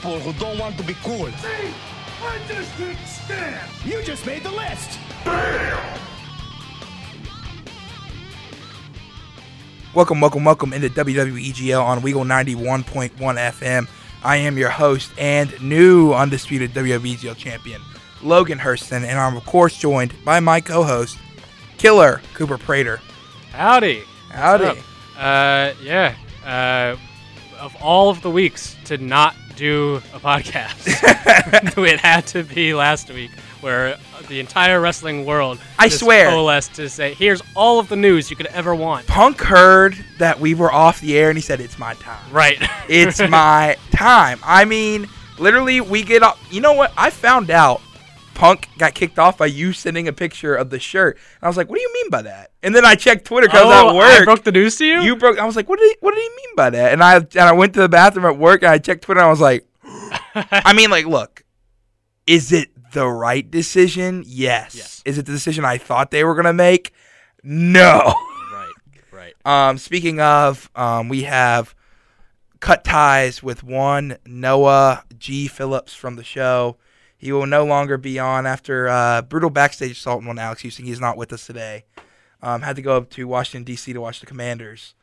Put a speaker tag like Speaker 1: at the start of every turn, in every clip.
Speaker 1: people who don't want to be cool.
Speaker 2: See, I just couldn't stand.
Speaker 3: You just made the list!
Speaker 4: Welcome, welcome, welcome into WWEGL on Weagle 91.1 FM. I am your host and new undisputed WWEGL champion, Logan Hurston, and I'm of course joined by my co-host, Killer Cooper Prater.
Speaker 5: Howdy.
Speaker 4: Howdy.
Speaker 5: Uh, yeah. Uh, of all of the weeks to not do a podcast, it had to be last week, where the entire wrestling world
Speaker 4: I swear.
Speaker 5: coalesced to say, "Here's all of the news you could ever want."
Speaker 4: Punk heard that we were off the air and he said, "It's my time.
Speaker 5: Right.
Speaker 4: It's my time." I mean, literally, we get up. You know what? I found out Punk got kicked off by you sending a picture of the shirt. And I was like, "What do you mean by that?" And then I checked Twitter because I was
Speaker 5: oh,
Speaker 4: at work.
Speaker 5: I broke the news to you.
Speaker 4: you broke. I was like, what did he, what did he mean by that? And I and I went to the bathroom at work and I checked Twitter and I was like, I mean, like, look, is it the right decision? Yes.
Speaker 5: Yes.
Speaker 4: Is it the decision I thought they were gonna make? No.
Speaker 5: right. Right.
Speaker 4: Um, speaking of, um, we have cut ties with one Noah G. Phillips from the show. He will no longer be on after uh, brutal backstage assault on Alex Houston. He's not with us today. Um, had to go up to Washington D.C. to watch the Commanders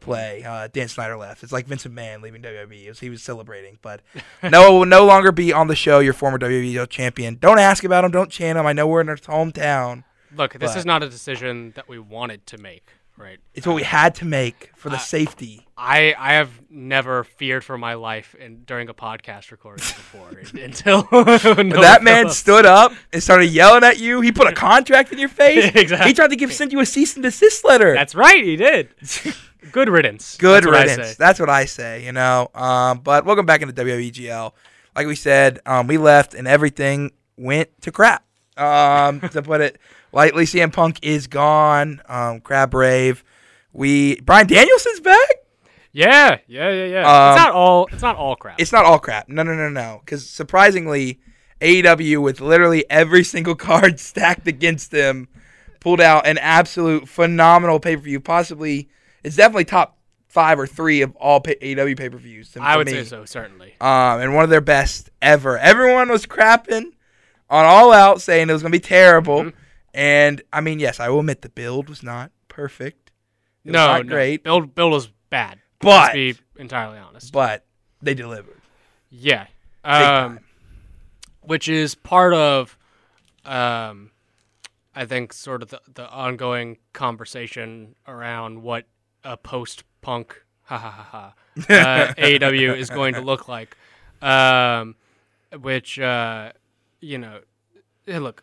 Speaker 4: play. Uh, Dan Snyder left. It's like Vince McMahon leaving WWE. Was- he was celebrating, but Noah will no longer be on the show. Your former WWE champion. Don't ask about him. Don't chant him. I know we're in his hometown.
Speaker 5: Look, this
Speaker 4: but-
Speaker 5: is not a decision that we wanted to make. Right.
Speaker 4: It's what we had to make for the
Speaker 5: Uh,
Speaker 4: safety.
Speaker 5: I I have never feared for my life in during a podcast recording before until Noah
Speaker 4: that man stood up and started yelling at you. He put a contract in your face.
Speaker 5: Exactly.
Speaker 4: He tried to give send you a cease and desist letter.
Speaker 5: That's right, he did. Good riddance.
Speaker 4: good
Speaker 5: That's
Speaker 4: riddance.
Speaker 5: say.
Speaker 4: That's what I say. You know. Um, but welcome back into WWEGL. Like we said, um, we left and everything went to crap. Um, to put it lightly, CM Punk is gone. Um, Crab Brave. We Bryan Danielson's back.
Speaker 5: Yeah, yeah, yeah, yeah.
Speaker 4: Um,
Speaker 5: it's not all. It's not all crap.
Speaker 4: It's not all crap. No, no, no, no. Because surprisingly, AEW with literally every single card stacked against them pulled out an absolute phenomenal pay per view. Possibly, it's definitely top five or three of all pay- AEW pay per views.
Speaker 5: I would say so, certainly.
Speaker 4: Um, and one of their best ever. Everyone was crapping on All Out, saying it was going to be terrible.
Speaker 5: Mm-hmm.
Speaker 4: And I mean, yes, I will admit the build was not perfect. It was
Speaker 5: No,
Speaker 4: not
Speaker 5: no,
Speaker 4: great,
Speaker 5: Build, build was bad.
Speaker 4: But-
Speaker 5: let's be entirely honest.
Speaker 4: but they delivered.
Speaker 5: yeah, um, which is part of, um, I think, sort of the, the ongoing conversation around what a post-punk, ha ha ha ha, uh, AEW is going to look like. Um, which, uh, you know, look,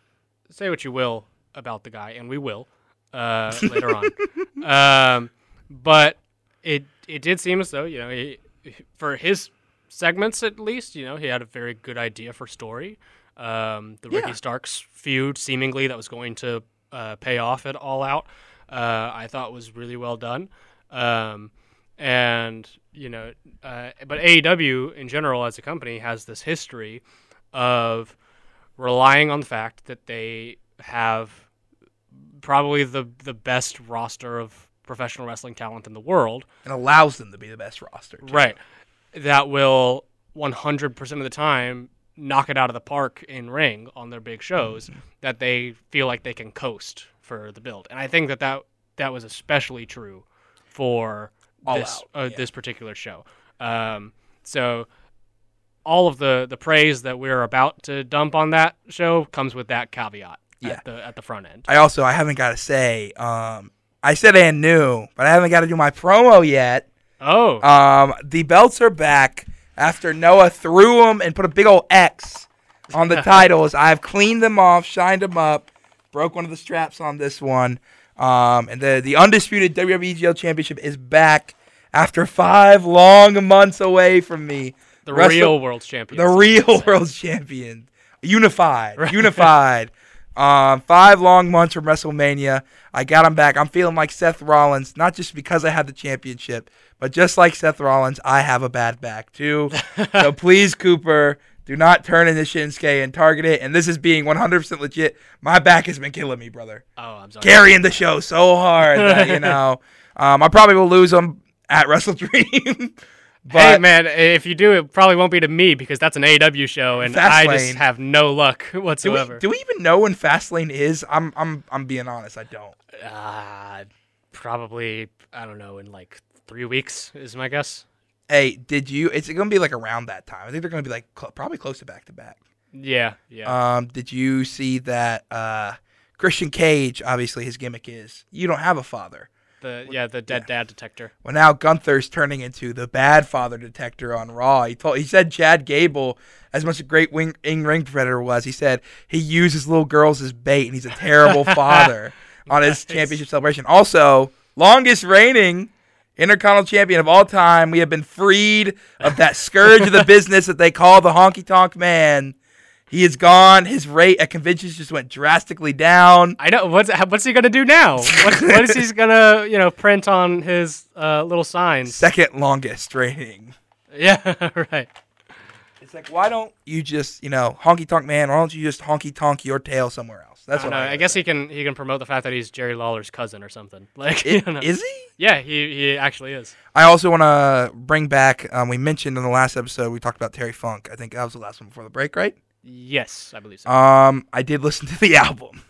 Speaker 5: say what you will about the guy, and we will uh, later on. Um, but it it did seem as though you know he, for his segments at least, you know, he had a very good idea for story. Um, the
Speaker 4: Yeah.
Speaker 5: Ricky Starks feud, seemingly that was going to uh, pay off at All Out, uh, I thought was really well done. Um, and you know, uh, but AEW in general as a company has this history of relying on the fact that they have probably the the best roster of professional wrestling talent in the world,
Speaker 4: And allows them to be the best roster. too.
Speaker 5: right? That will 100% of the time knock it out of the park in ring on their big shows
Speaker 4: Mm-hmm.
Speaker 5: that they feel like they can coast for the build. And I think that that, that was especially true for
Speaker 4: All
Speaker 5: this
Speaker 4: Out,
Speaker 5: uh,
Speaker 4: yeah.
Speaker 5: this particular show. Um, so all of the the praise that we're about to dump on that show comes with that caveat
Speaker 4: Yeah.
Speaker 5: at the at the front end.
Speaker 4: I also I haven't got to say. Um, I said and new, but I haven't got to do my promo yet.
Speaker 5: Oh,
Speaker 4: Um, the belts are back after Noah threw them and put a big old X on the titles. I've cleaned them off, shined them up, broke one of the straps on this one. Um, and the the undisputed WWEGL Championship is back after five long months away from me.
Speaker 5: the
Speaker 4: Wrestle-
Speaker 5: real world champion.
Speaker 4: the real world champion, unified, unified. Um, five long months from WrestleMania. I got him back. I'm feeling like Seth Rollins, not just because I have the championship, but just like Seth Rollins, I have a bad back too. so please, Cooper, do not turn into Shinsuke and target it. And this is being 100% legit. My back has been killing me, brother.
Speaker 5: Oh, I'm sorry.
Speaker 4: Carrying the show so hard that, you know, um, I probably will lose him at Wrestle Dream. but
Speaker 5: hey man, if you do, it probably won't be to me because that's an AEW show, and I just have no luck
Speaker 4: do we,
Speaker 5: whatsoever.
Speaker 4: do we even know when Fastlane is? I'm, I'm, I'm being honest. I don't.
Speaker 5: uh, probably I don't know in like three weeks is my guess.
Speaker 4: Hey, did you? It's going to be like around that time. I think they're going to be like cl- probably close to back to back.
Speaker 5: Yeah, yeah.
Speaker 4: Um, did you see that uh, Christian Cage? Obviously, his gimmick is you don't have a father.
Speaker 5: The yeah the dead dad detector.
Speaker 4: Well, now Gunther's turning into the bad father detector on Raw. He told he said Chad Gable, as much a great wing, ring predator was, he said he uses little girls as bait, and he's a terrible father on his championship celebration. Also, longest reigning Intercontinental Champion of all time. We have been freed of that scourge of the business that they call the Honky Tonk Man. He is gone. His rate at conventions just went drastically down.
Speaker 5: I know what's what's he gonna do now? What, what is he gonna you know print on his uh, little signs?
Speaker 4: Second longest reigning.
Speaker 5: Yeah, right.
Speaker 4: It's like, why don't you just, you know, honky tonk man? Why don't you just honky tonk your tail somewhere else? That's
Speaker 5: I,
Speaker 4: what
Speaker 5: know.
Speaker 4: I,
Speaker 5: I guess he can he can promote the fact that he's Jerry Lawler's cousin or something. Like
Speaker 4: It-
Speaker 5: you know.
Speaker 4: is he?
Speaker 5: Yeah, he he actually is.
Speaker 4: I also want to bring back. Um, we mentioned in the last episode we talked about Terry Funk. I think that was the last one before the break, right?
Speaker 5: Yes, I believe so.
Speaker 4: Um, I did listen to the album,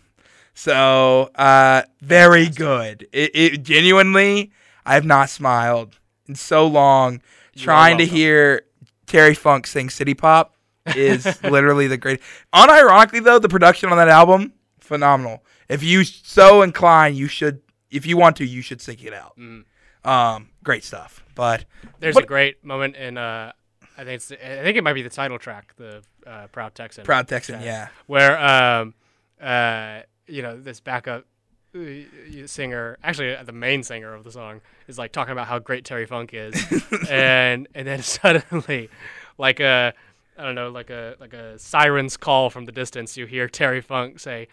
Speaker 4: so uh, very good. It, it genuinely, I have not smiled in so long. Trying to hear Terry Funk sing City Pop is literally the great. Unironically, though, the production on that album phenomenal. If you so inclined, you should. If you want to, you should seek it out.
Speaker 5: Mm.
Speaker 4: Um, great stuff. But
Speaker 5: There's
Speaker 4: what-
Speaker 5: a great moment in uh, I think it's I think it might be the title track, the uh, Proud Texan.
Speaker 4: Proud Texan, yeah.
Speaker 5: where um uh you know this backup uh, singer actually uh, the main singer of the song is like talking about how great Terry Funk is and and then suddenly like a I don't know like a like a siren's call from the distance you hear Terry Funk say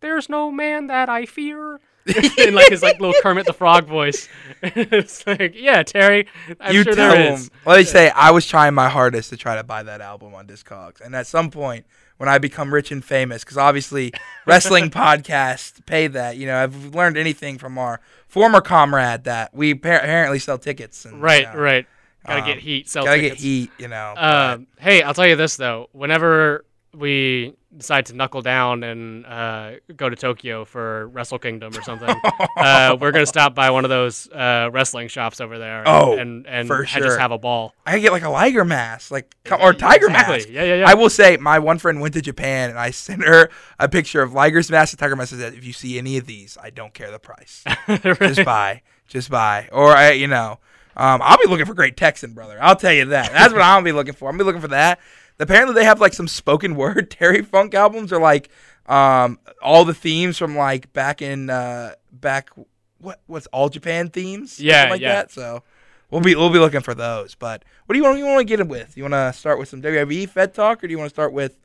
Speaker 5: there's no man that I fear in like his like little Kermit the Frog voice it's like yeah Terry I'm
Speaker 4: you
Speaker 5: sure
Speaker 4: tell
Speaker 5: there
Speaker 4: him.
Speaker 5: is
Speaker 4: Let me say, I was trying my hardest to try to buy that album on Discogs, and at some point, when I become rich and famous, because obviously wrestling podcasts pay that. You know, if we've learned anything from our former comrade, that we appar- apparently sell tickets. And,
Speaker 5: right
Speaker 4: you know,
Speaker 5: right gotta
Speaker 4: um,
Speaker 5: get heat sell
Speaker 4: Gotta
Speaker 5: tickets.
Speaker 4: get heat. You know.
Speaker 5: Um, hey, I'll tell you this though. Whenever we decide to knuckle down and uh, go to Tokyo for Wrestle Kingdom or something, uh, we're gonna stop by one of those uh, wrestling shops over there. And,
Speaker 4: Oh,
Speaker 5: and and
Speaker 4: for sure.
Speaker 5: just have a ball.
Speaker 4: I could get like a Liger mask, like or Tiger
Speaker 5: Exactly.
Speaker 4: mask.
Speaker 5: Yeah, yeah, yeah.
Speaker 4: I will say, my one friend went to Japan, and I sent her a picture of Liger's mask and Tiger mask. and said, if you see any of these, I don't care the price. just buy, just buy, or I, you know, um, I'll be looking for Great Texan, brother. I'll tell you that. That's what I'll be looking for. I'm be looking for that. Apparently, they have like some spoken word Terry Funk albums, or like um, all the themes from like back in uh, back what what's all Japan themes,
Speaker 5: Yeah,
Speaker 4: like
Speaker 5: yeah.
Speaker 4: that. So we'll be we'll be looking for those. But what do you want? You want to get it with? You want to start with some WWE Fed talk, or do you want to start with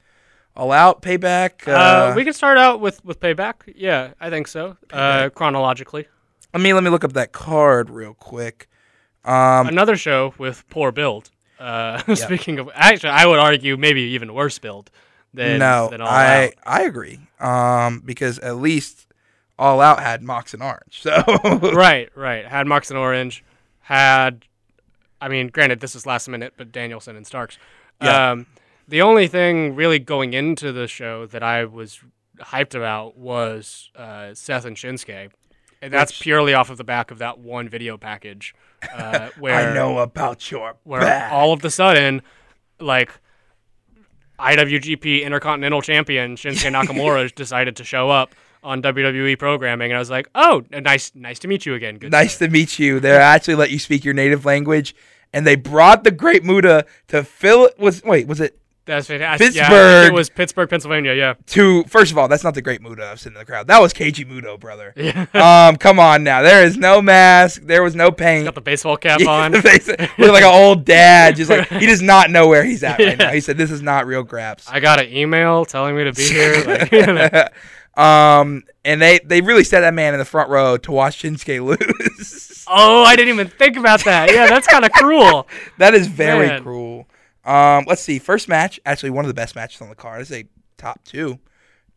Speaker 4: All Out Payback?
Speaker 5: Uh, we can start out with with payback. Yeah, I think so. Uh, chronologically,
Speaker 4: let me let me look up that card real quick. Um,
Speaker 5: another show with poor build. Uh, Speaking of, actually, I would argue maybe even worse build than
Speaker 4: no,
Speaker 5: than all
Speaker 4: I
Speaker 5: out.
Speaker 4: I agree. Um, because at least All Out had Mox and Orange. So
Speaker 5: right, right. Had Mox and Orange, had, I mean, granted, this is last minute, but Danielson and Starks.
Speaker 4: Yeah.
Speaker 5: Um, the only thing really going into the show that I was hyped about was uh, Seth and Shinsuke. And that's
Speaker 4: Which-
Speaker 5: purely off of the back of that one video package uh, where
Speaker 4: I know about your
Speaker 5: where
Speaker 4: back.
Speaker 5: all of the sudden, like IWGP Intercontinental Champion Shinsuke Nakamura decided to show up on WWE programming, and I was like, "Oh, nice, nice to meet you again." Good
Speaker 4: nice to meet you. They actually let you speak your native language, and they brought the Great Muta to fill it. Was wait, was it
Speaker 5: That's fantastic. Yeah,
Speaker 4: Pittsburgh.
Speaker 5: it was Pittsburgh, Pennsylvania. Yeah.
Speaker 4: to? First of all, that's not the Great Muta I've seen in the crowd. That was Keiji Muto, brother.
Speaker 5: Yeah.
Speaker 4: um, come on now. There is no mask. There was no paint.
Speaker 5: Got the baseball cap
Speaker 4: Yeah,
Speaker 5: on.
Speaker 4: Look like an old dad. Just like he does not know where he's at right now. He said, "This is not real Graps."
Speaker 5: I got an email telling me to be here. Like, you know.
Speaker 4: Um, and they they really set that man in the front row to watch Shinsuke lose.
Speaker 5: Oh, I didn't even think about that. Yeah, that's kind of cruel.
Speaker 4: that is very
Speaker 5: Man.
Speaker 4: cruel. Um, let's see. First match, actually one of the best matches on the card. It's a top two.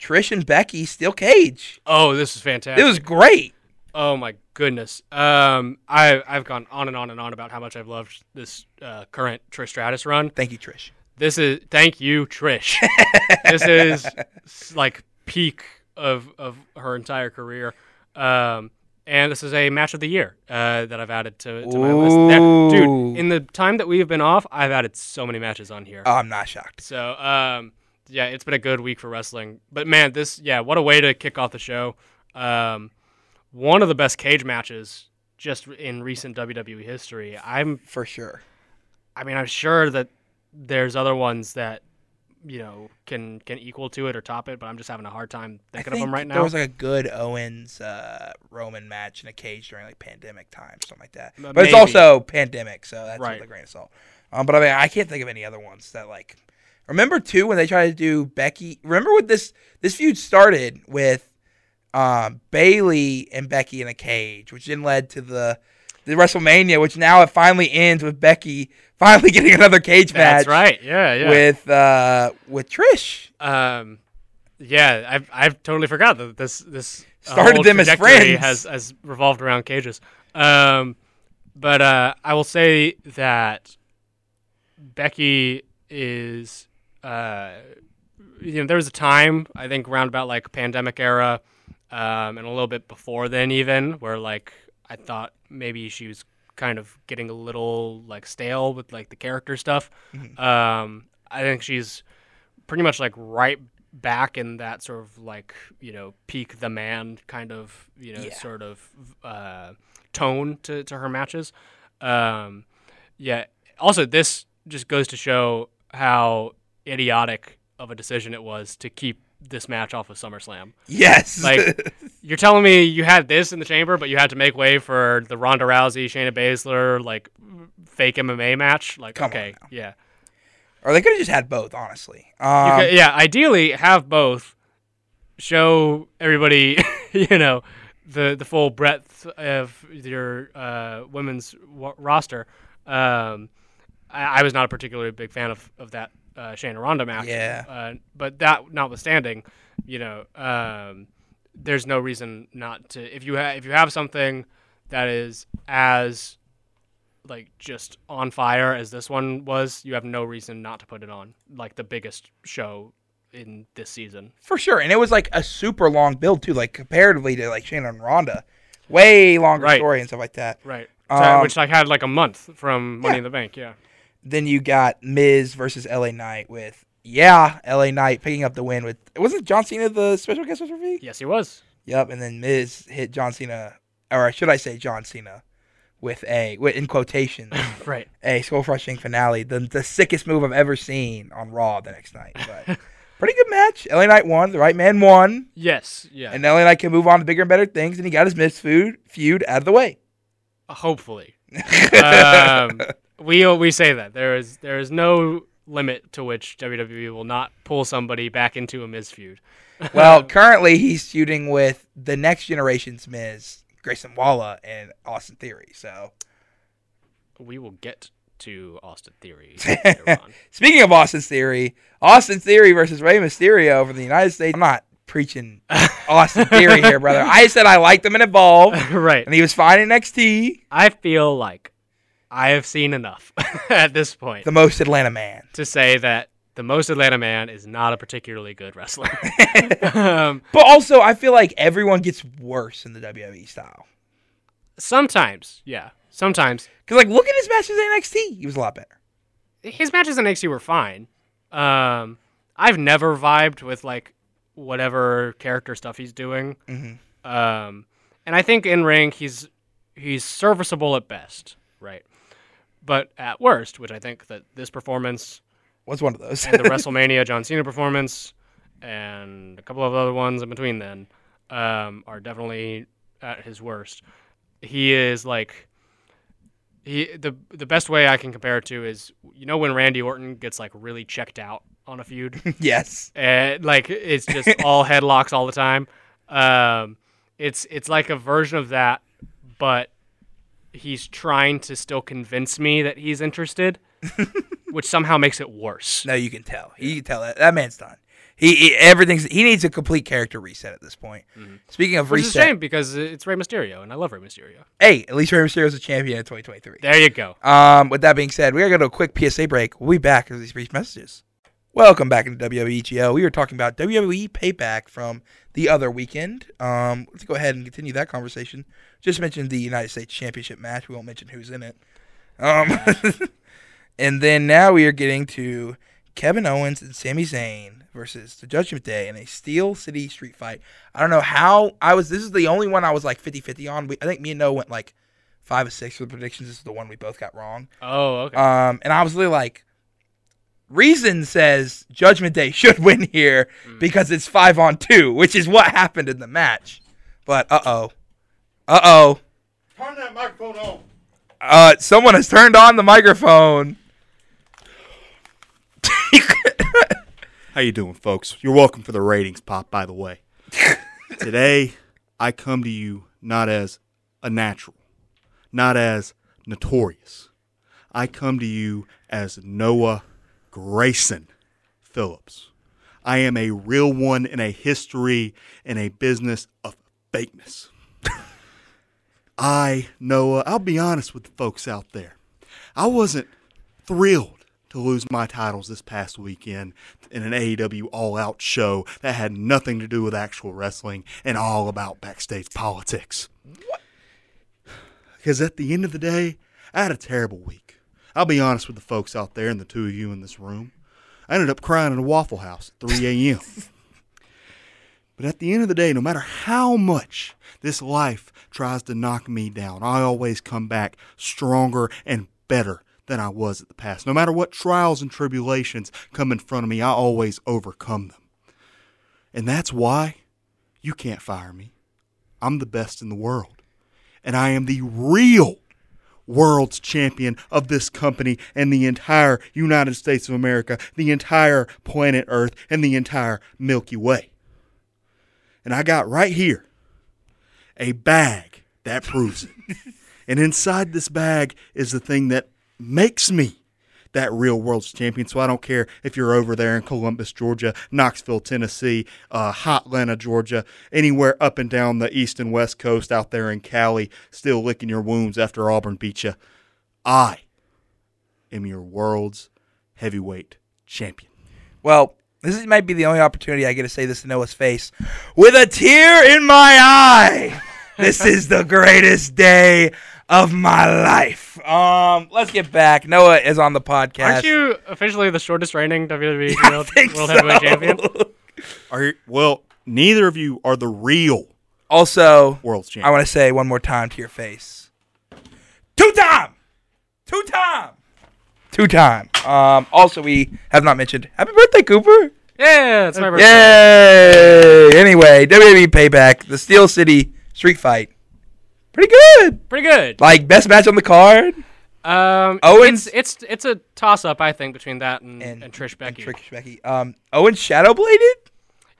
Speaker 4: Trish and Becky steel cage.
Speaker 5: Oh, this is fantastic.
Speaker 4: It was great.
Speaker 5: Oh my goodness. Um, I I've gone on and on and on about how much I've loved this uh, current Trish Stratus run.
Speaker 4: Thank you, Trish.
Speaker 5: This is thank you, Trish. this is like peak of of her entire career. Um, and this is a match of the year uh, that I've added to, to my list. Dude, in the time that we've been off, I've added so many matches on here.
Speaker 4: Oh, I'm not shocked.
Speaker 5: So, um, yeah, it's been a good week for wrestling. But man, this, yeah, what a way to kick off the show. Um, one of the best cage matches just in recent WWE history. I'm,
Speaker 4: For sure.
Speaker 5: I mean, I'm sure that there's other ones that you know can can equal to it or top it, but I'm just having a hard time thinking
Speaker 4: think
Speaker 5: of them right now.
Speaker 4: There was like a good Owens uh, Roman match in a cage during like pandemic time, something like that. But it's also pandemic, so that's
Speaker 5: Right.
Speaker 4: with a grain of salt. Um, but I mean, I can't think of any other ones that like. Remember too when they tried to do Becky. Remember when this this feud started with um, Bailey and Becky in a cage, which then led to the the WrestleMania, which now it finally ends with Becky finally getting another cage match.
Speaker 5: That's right. Yeah, yeah.
Speaker 4: With uh, with Trish.
Speaker 5: Um, yeah, I've I've totally forgot that this this
Speaker 4: Started them as friends.
Speaker 5: Has has revolved around cages. Um, but uh, I will say that Becky is uh, you know, there was a time I think around about like pandemic era, um, and a little bit before then even where like I thought maybe she was kind of getting a little like stale with like the character stuff. Um, I think she's pretty much like right back in that sort of like you know peak the man kind of you know
Speaker 4: Yeah.
Speaker 5: sort of uh, tone to, to her matches. Um, yeah. Also, this just goes to show how idiotic of a decision it was to keep this match off of SummerSlam.
Speaker 4: Yes.
Speaker 5: Like, you're telling me you had this in the chamber, but you had to make way for the Ronda Rousey, Shayna Baszler, like fake MMA match. Like,
Speaker 4: Come
Speaker 5: okay, yeah,
Speaker 4: or they could have just had both, honestly. Um,
Speaker 5: could- yeah. Ideally, have both. Show everybody, you know, the the full breadth of your uh, women's w- roster. Um, I, I was not a particularly big fan of of that uh, Shayna Ronda match.
Speaker 4: Yeah.
Speaker 5: Uh, but that notwithstanding, you know, um, there's no reason not to. If you ha- if you have something that is as like just on fire as this one was, you have no reason not to put it on. Like the biggest show in this season.
Speaker 4: For sure. And it was like a super long build too, like comparatively to like Shayna and Ronda. Way longer
Speaker 5: Right.
Speaker 4: story and stuff like that.
Speaker 5: Right.
Speaker 4: Um,
Speaker 5: which like had like a month from Money
Speaker 4: Yeah.
Speaker 5: in the Bank. Yeah.
Speaker 4: Then you got Miz versus LA Knight with yeah, LA Knight picking up the win with wasn't John Cena the special guest referee?
Speaker 5: Yes, he was.
Speaker 4: Yep, and then Miz hit John Cena or should I say John Cena with a with in quotations
Speaker 5: Right.
Speaker 4: a skull crushing finale, the the sickest move I've ever seen on Raw the next night. But pretty good match. LA Knight won, the right man won.
Speaker 5: Yes. Yeah.
Speaker 4: And LA Knight can move on to bigger and better things, and he got his Miz feud feud out of the way.
Speaker 5: Hopefully. um, we uh, we say that there is there is no limit to which WWE will not pull somebody back into a Miz feud.
Speaker 4: Well, currently he's feuding with the next generation's Miz, Grayson Waller, and Austin Theory. So,
Speaker 5: We will get to Austin Theory. later on.
Speaker 4: speaking of Austin Theory, Austin Theory versus Rey Mysterio over the United States. I'm not preaching Austin Theory here, brother. I said I liked him in Evolve,
Speaker 5: right.
Speaker 4: and he was fine in NXT.
Speaker 5: I feel like I have seen enough at this point
Speaker 4: The most Atlanta man.
Speaker 5: to say that the most Atlanta man is not a particularly good wrestler. um,
Speaker 4: But also, I feel like everyone gets worse in the WWE style.
Speaker 5: sometimes, yeah, sometimes
Speaker 4: Because, like, look at his matches in NXT. He was a lot better.
Speaker 5: his matches in NXT were fine. Um, I've never vibed with like whatever character stuff he's doing.
Speaker 4: Mhm.
Speaker 5: Um, and I think in ring he's he's serviceable at best, right? But at worst, which I think that this performance
Speaker 4: Was one of those.
Speaker 5: and the WrestleMania John Cena performance and a couple of other ones in between then um, are definitely at his worst. He is like he the the best way I can compare it to is you know when Randy Orton gets like really checked out on a feud.
Speaker 4: yes.
Speaker 5: and like it's just all headlocks all the time. Um, it's it's like a version of that, but he's trying to still convince me that he's interested, which somehow makes it worse.
Speaker 4: No, you can tell. You can tell that that man's done. He, he everything's he needs a complete character reset at this point. Speaking of
Speaker 5: Mm-hmm. Which is a
Speaker 4: reset,
Speaker 5: shame because it's Rey Mysterio, and I love Rey Mysterio.
Speaker 4: hey, at least Rey Mysterio's a champion in 2023.
Speaker 5: There you go.
Speaker 4: Um, with that being said, we to go to a quick PSA break. We'll be back with these brief messages. Welcome back into WWEGL. We were talking about WWE Payback from the other weekend. Um, let's go ahead and continue that conversation. Just mentioned the United States Championship match. We won't mention who's in it. Um, and then now we are getting to Kevin Owens and Sami Zayn versus the Judgment Day in a Steel City Street Fight. I don't know how I was. This is the only one I was like 50-50 on. We, I think me and Noah went like five or six for the predictions. This is the one we both got wrong.
Speaker 5: Oh, okay.
Speaker 4: Um, and I was really like, Reason says Judgment Day should win here because it's five on two, which is what happened in the match. But uh oh, uh oh,
Speaker 2: Turn that microphone on.
Speaker 4: uh, someone has turned on the microphone.
Speaker 6: How you doing, folks? You're welcome for the ratings pop, by the way. Today, I come to you not as a natural, not as notorious. I come to you as Noah Grayson Phillips. I am a real one in a history in a business of fakeness. I, Noah, I'll be honest with the folks out there. I wasn't thrilled to lose my titles this past weekend in an AEW All Out show that had nothing to do with actual wrestling and all about backstage politics. Because at the end of the day, I had a terrible week. I'll be honest with the folks out there and the two of you in this room. I ended up crying in a Waffle House at 3 a.m. But at the end of the day, no matter how much this life tries to knock me down, I always come back stronger and better than I was at the past. No matter what trials and tribulations come in front of me, I always overcome them. And that's why you can't fire me. I'm the best in the world. And I am the real world's champion of this company and the entire United States of America, the entire planet Earth, and the entire Milky Way. And I got right here a bag that proves it. and inside this bag is the thing that makes me that real world's champion. So I don't care if you're over there in Columbus, Georgia, Knoxville, Tennessee, uh, Hotlanta, Georgia, anywhere up and down the east and west coast out there in Cali, still licking your wounds after Auburn beat you. I am your world's heavyweight champion.
Speaker 4: Well, this is, might be the only opportunity I get to say this to Noah's face with a tear in my eye. this is the greatest day of my life. Um, let's get back. Noah is on the podcast.
Speaker 5: Aren't you officially the shortest reigning WWE
Speaker 4: I
Speaker 5: World, World
Speaker 4: so.
Speaker 5: Heavyweight Champion?
Speaker 6: Are you, well, neither of you are the real
Speaker 4: Also,
Speaker 6: world's
Speaker 4: I want to say one more time to your face. Two time, two time, two time. Um, also, we have not mentioned Happy Birthday, Cooper.
Speaker 5: Yeah, it's my birthday.
Speaker 4: Yay! Anyway, WWE Payback, the Steel City Street Fight, pretty good.
Speaker 5: Pretty good.
Speaker 4: Like best match on the card.
Speaker 5: Um,
Speaker 4: Owens-
Speaker 5: It's it's, it's a toss up, I think, between that and,
Speaker 4: And,
Speaker 5: and, Trish Becky.
Speaker 4: And Trish Becky. Um, Owen Shadow Bladed.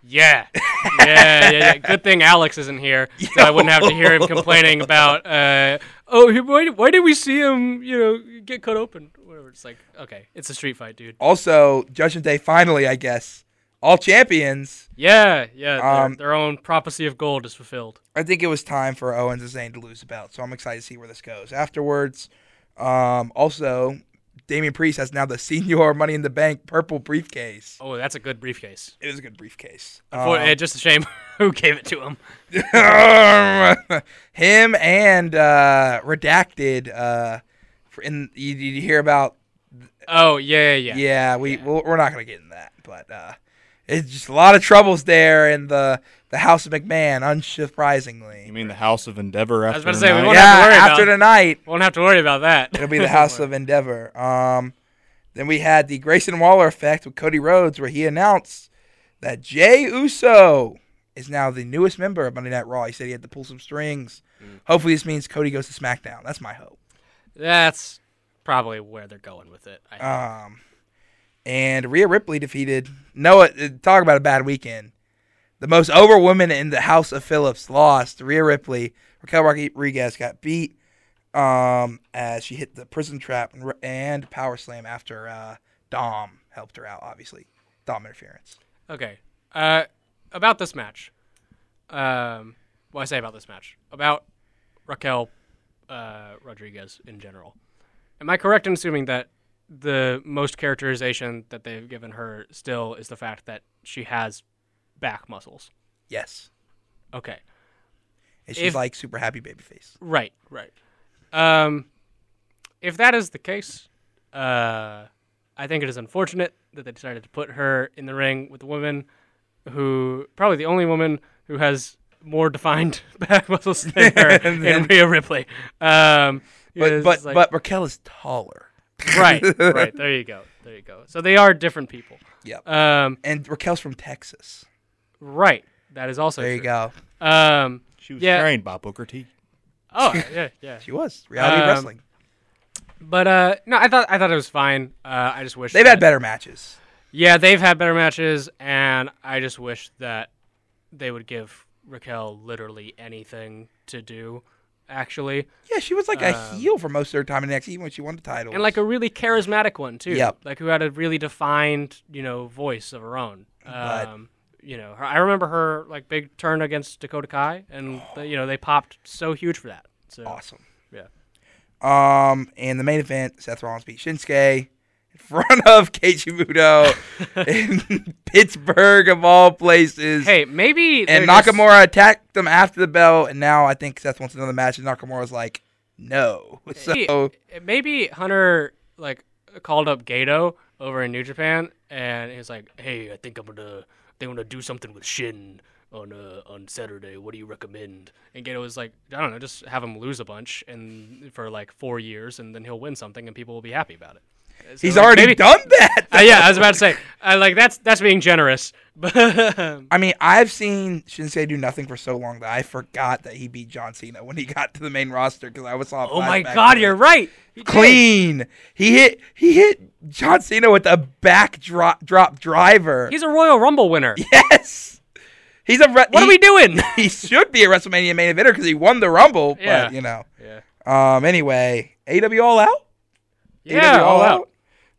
Speaker 5: Yeah. yeah, yeah, yeah. Good thing Alex isn't here, so I wouldn't have to hear him complaining about, uh, oh, why, why did we see him, you know, get cut open? Whatever. It's like, okay, it's a street fight, dude.
Speaker 4: Also, Judgment Day. Finally, I guess all champions.
Speaker 5: Yeah, yeah. Their,
Speaker 4: Um,
Speaker 5: their own prophecy of gold is fulfilled.
Speaker 4: I think it was time for Owens and Zayn to lose the belt, so I'm excited to see where this goes. Afterwards, um, also, Damian Priest has now the Señor Money in the Bank purple briefcase.
Speaker 5: Oh, that's a good briefcase.
Speaker 4: It is a good briefcase. Um,
Speaker 5: eh, just a shame who gave it to him.
Speaker 4: him and uh, Redacted. Uh, in you, you hear about?
Speaker 5: Oh, yeah, yeah,
Speaker 4: Yeah,
Speaker 5: yeah.
Speaker 4: we we'll, we're not gonna get in that, but uh, it's just a lot of troubles there in the the House of McMahon, unsurprisingly.
Speaker 6: you mean the House of Endeavor after
Speaker 5: was about to
Speaker 6: the
Speaker 5: say, we won't have to
Speaker 4: yeah,
Speaker 5: worry
Speaker 4: after
Speaker 5: about-
Speaker 4: tonight,
Speaker 5: Won't have to worry about that.
Speaker 4: it'll be the House of Endeavor. Um, then we had the Grayson Waller effect with Cody Rhodes, where he announced that Jey Uso is now the newest member of Monday Night Raw. He said he had to pull some strings.
Speaker 5: Mm.
Speaker 4: Hopefully, this means Cody goes to SmackDown. That's my hope.
Speaker 5: That's probably where they're going with it. I think.
Speaker 4: Um, And Rhea Ripley defeated Noah. uh, Talk about a bad weekend. The most over woman in the House of Phillips lost. Rhea Ripley, Raquel Rodriguez got beat um, as she hit the Prism Trap and, and power slam after uh, Dom helped her out. Obviously, Dom interference.
Speaker 5: Okay. Uh, about this match. Um, what I say about this match about Raquel uh, Rodriguez in general. Am I correct in assuming that the most characterization that they've given her still is the fact that she has back muscles?
Speaker 4: Yes,
Speaker 5: Okay.
Speaker 4: and she's
Speaker 5: If-
Speaker 4: like super happy baby face.
Speaker 5: Right, right. Um, if that is the case, uh, I think it is unfortunate that they decided to put her in the ring with a woman who probably the only woman who has more defined back muscles than her in Rhea Ripley. Um,
Speaker 4: But but
Speaker 5: like-
Speaker 4: but Raquel is taller.
Speaker 5: Right, right. There you go. There you go. So they are different people.
Speaker 4: Yep.
Speaker 5: Um,
Speaker 4: and Raquel's from Texas.
Speaker 5: right. That is also
Speaker 4: There you go.
Speaker 5: Um,
Speaker 6: She was
Speaker 5: Yeah.
Speaker 6: trained by Booker T.
Speaker 5: oh yeah, yeah.
Speaker 4: She was reality
Speaker 5: Um,
Speaker 4: wrestling.
Speaker 5: But uh, no, I thought I thought it was fine. Uh, I just wish
Speaker 4: They've
Speaker 5: that-
Speaker 4: had better matches.
Speaker 5: Yeah, they've had better matches, and I just wish that they would give Raquel literally anything to do, actually,
Speaker 4: Yeah, she was like a
Speaker 5: Um,
Speaker 4: heel for most of her time in NXT even when she won the title.
Speaker 5: and like a really charismatic one too.
Speaker 4: Yep.
Speaker 5: like who had a really defined, you know, voice of her own. Um, you know, her, I remember her like big turn against Dakota Kai, and they- you know they popped so huge for that. So
Speaker 4: awesome.
Speaker 5: yeah,
Speaker 4: Um, and the main event, Seth Rollins beat Shinsuke in front of Keiji Muto in Pittsburgh of all places.
Speaker 5: hey, maybe
Speaker 4: and
Speaker 5: they're just-
Speaker 4: Nakamura attacked them after the bell, and now I think Seth wants another match, and Nakamura's like, no. So
Speaker 5: maybe Hunter like called up Gedo over in New Japan, and he's like, "Hey, I think I'm gonna, think I'm gonna do something with Shin on uh, on Saturday. What do you recommend?" And Gedo was like, "I don't know, just have him lose a bunch and for like four years, and then he'll win something, and people will be happy about it." So,
Speaker 4: he's
Speaker 5: like,
Speaker 4: already
Speaker 5: maybe-
Speaker 4: done that.
Speaker 5: Uh, yeah, I was about to say, uh, like that's that's being generous,
Speaker 4: I mean, I've seen Shinsuke do nothing for so long that I forgot that he beat John Cena when he got to the main roster because I was a
Speaker 5: oh my God, you're right. He did.
Speaker 4: clean. He hit he hit John Cena with a back drop drop driver.
Speaker 5: He's a Royal Rumble winner.
Speaker 4: yes, he's a. Re-
Speaker 5: What are we doing?
Speaker 4: He should be a WrestleMania main eventer because he won the Rumble.
Speaker 5: Yeah.
Speaker 4: But you know.
Speaker 5: yeah,
Speaker 4: Um. Anyway, AW All Out.
Speaker 5: yeah,
Speaker 4: AW
Speaker 5: all out.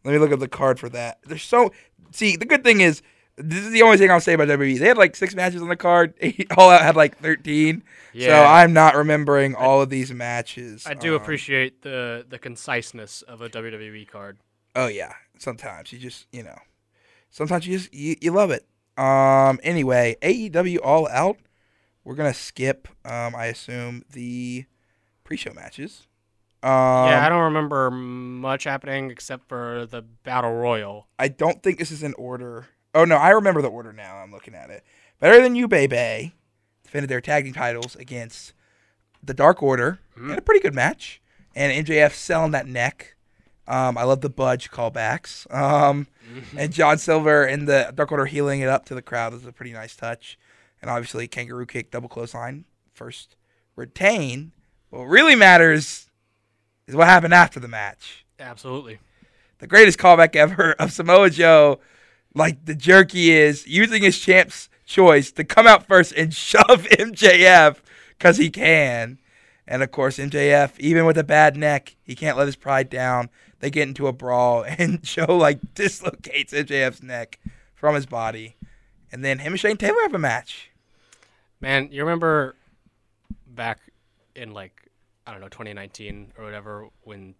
Speaker 4: Let me look at the card for that. There's so see the good thing is this is the only thing I'll say about WWE. They had like six matches on the card. All Out had like thirteen.
Speaker 5: Yeah.
Speaker 4: So I'm not remembering all of these matches.
Speaker 5: I do
Speaker 4: Um,
Speaker 5: appreciate the the conciseness of a WWE card.
Speaker 4: Oh yeah, sometimes you just you know, sometimes you just you, you love it. Um. Anyway, AEW All Out. We're gonna skip. Um. I assume the pre-show matches. Um,
Speaker 5: yeah, I don't remember much happening except for the battle royal.
Speaker 4: I don't think this is in order. Oh no, I remember the order now. I'm looking at it. Better than you, baby. Defended their tag team titles against the Dark Order. Had a pretty good match. And MJF selling that neck. Um, I love the Budge callbacks. Um, and John Silver and the Dark Order healing it up to the crowd was a pretty nice touch. And obviously, kangaroo kick, double clothesline, first retain. What really matters is what happened after the match
Speaker 5: Absolutely.
Speaker 4: the greatest callback ever of Samoa Joe, like the jerky is using his champ's choice to come out first and shove MJF because he can. And of course, MJF, even with a bad neck, he can't let his pride down. They get into a brawl, and Joe like dislocates MJF's neck from his body. And then him and Shane Taylor have a match.
Speaker 5: Man, you remember back in like I don't know 2019 or whatever when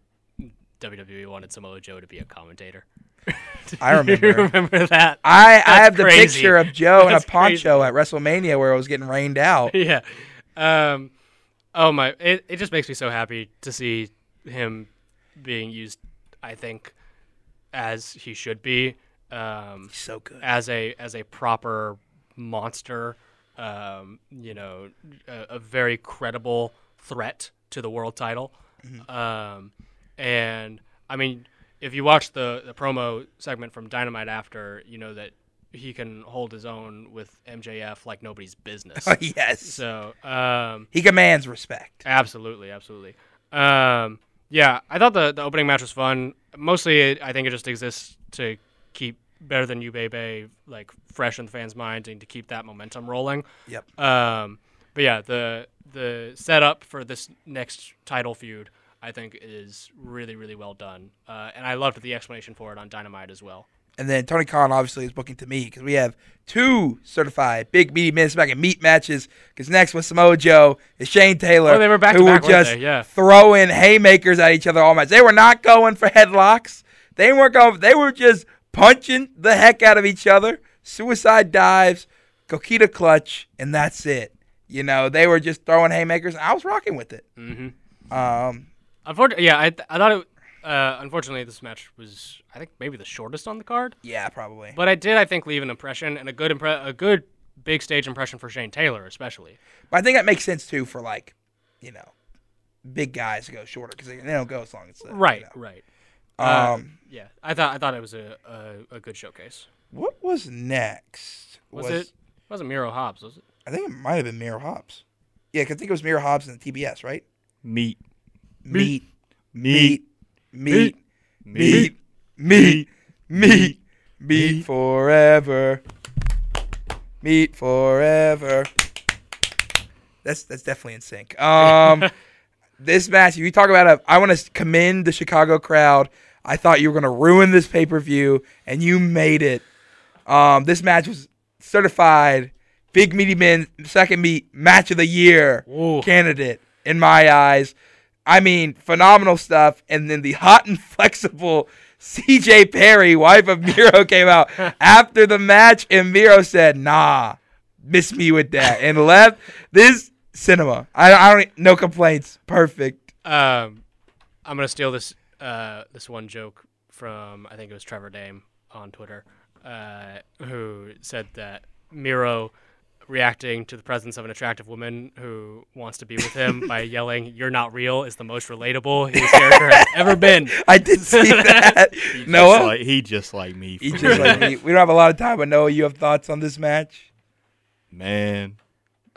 Speaker 5: WWE wanted Samoa Joe to be a commentator.
Speaker 4: I remember.
Speaker 5: you remember that?
Speaker 4: I, I have the picture of Joe in a poncho at WrestleMania where it was getting rained out.
Speaker 5: yeah. Um, oh my! It it just makes me so happy to see him being used. I think as he should be. Um,
Speaker 4: So good.
Speaker 5: as a as a proper monster, um, you know, a, a very credible threat to the world title. Um, and I mean, if you watch the the promo segment from Dynamite after, you know that he can hold his own with MJF like nobody's business.
Speaker 4: yes.
Speaker 5: so, um,
Speaker 4: He commands respect.
Speaker 5: Absolutely, absolutely. Um, yeah, I thought the, the opening match was fun. Mostly, it, I think it just exists to keep better than you, baby, like fresh in the fans' minds and to keep that momentum rolling.
Speaker 4: Yep.
Speaker 5: Um, but yeah, the the setup for this next title feud, I think, is really really well done, uh, and I loved the explanation for it on Dynamite as well.
Speaker 4: And then Tony Khan obviously is booking to me because we have two certified big meaty men back and meat matches. Because next with Samoa Joe is Shane Taylor,
Speaker 5: Oh, they were back
Speaker 4: who were just
Speaker 5: they? Yeah.
Speaker 4: throwing haymakers at each other all match. They were not going for headlocks. They weren't going. They were just punching the heck out of each other. Suicide dives, Coquina clutch, and that's it. You know, they were just throwing haymakers, and I was rocking with it. Mm-hmm. Um,
Speaker 5: Unfortunately, yeah, I, th- I thought it. Uh, unfortunately, this match was, I think, maybe the shortest on the card.
Speaker 4: yeah, probably.
Speaker 5: But I did, I think, leave an impression and a good impre- a good big stage impression for Shane Taylor, especially.
Speaker 4: But I think that makes sense too for like, you know, big guys to go shorter because they, they don't go as long as the,
Speaker 5: Right,
Speaker 4: you know.
Speaker 5: right. Uh,
Speaker 4: Um,
Speaker 5: yeah, I thought I thought it was a a, a good showcase.
Speaker 4: what was next?
Speaker 5: Was, it? Wasn't Miro Hobbs? Was it?
Speaker 4: I think it might have been Miro Hobbs. Yeah, 'cause I think it was Miro Hobbs and the TBS, right?
Speaker 6: Meat.
Speaker 4: Meat,
Speaker 6: Meat.
Speaker 4: meat, meat, meat, meat, meat forever, meat forever. That's that's definitely in sync. Um, this match, if you talk about it, I want to commend the Chicago crowd. I thought you were going to ruin this pay per view, and you made it. Um, this match was certified big meaty man second meat match of the year
Speaker 5: Ooh.
Speaker 4: candidate in my eyes. I mean, phenomenal stuff. And then the hot and flexible CJ Perry, wife of Miro, came out after the match, and Miro said, "Nah, miss me with that," and left. This cinema. I, I don't no complaints. Perfect.
Speaker 5: Um, I'm gonna steal this uh this one joke from I think it was Trevor Dame on Twitter, uh, who said that Miro reacting to the presence of an attractive woman who wants to be with him by yelling "You're not real" is the most relatable his character has ever been.
Speaker 4: I did see that.
Speaker 6: Just
Speaker 4: Noah,
Speaker 6: like, he just like me.
Speaker 4: he just like me. We don't have a lot of time, but Noah, you have thoughts on this match?
Speaker 6: Man.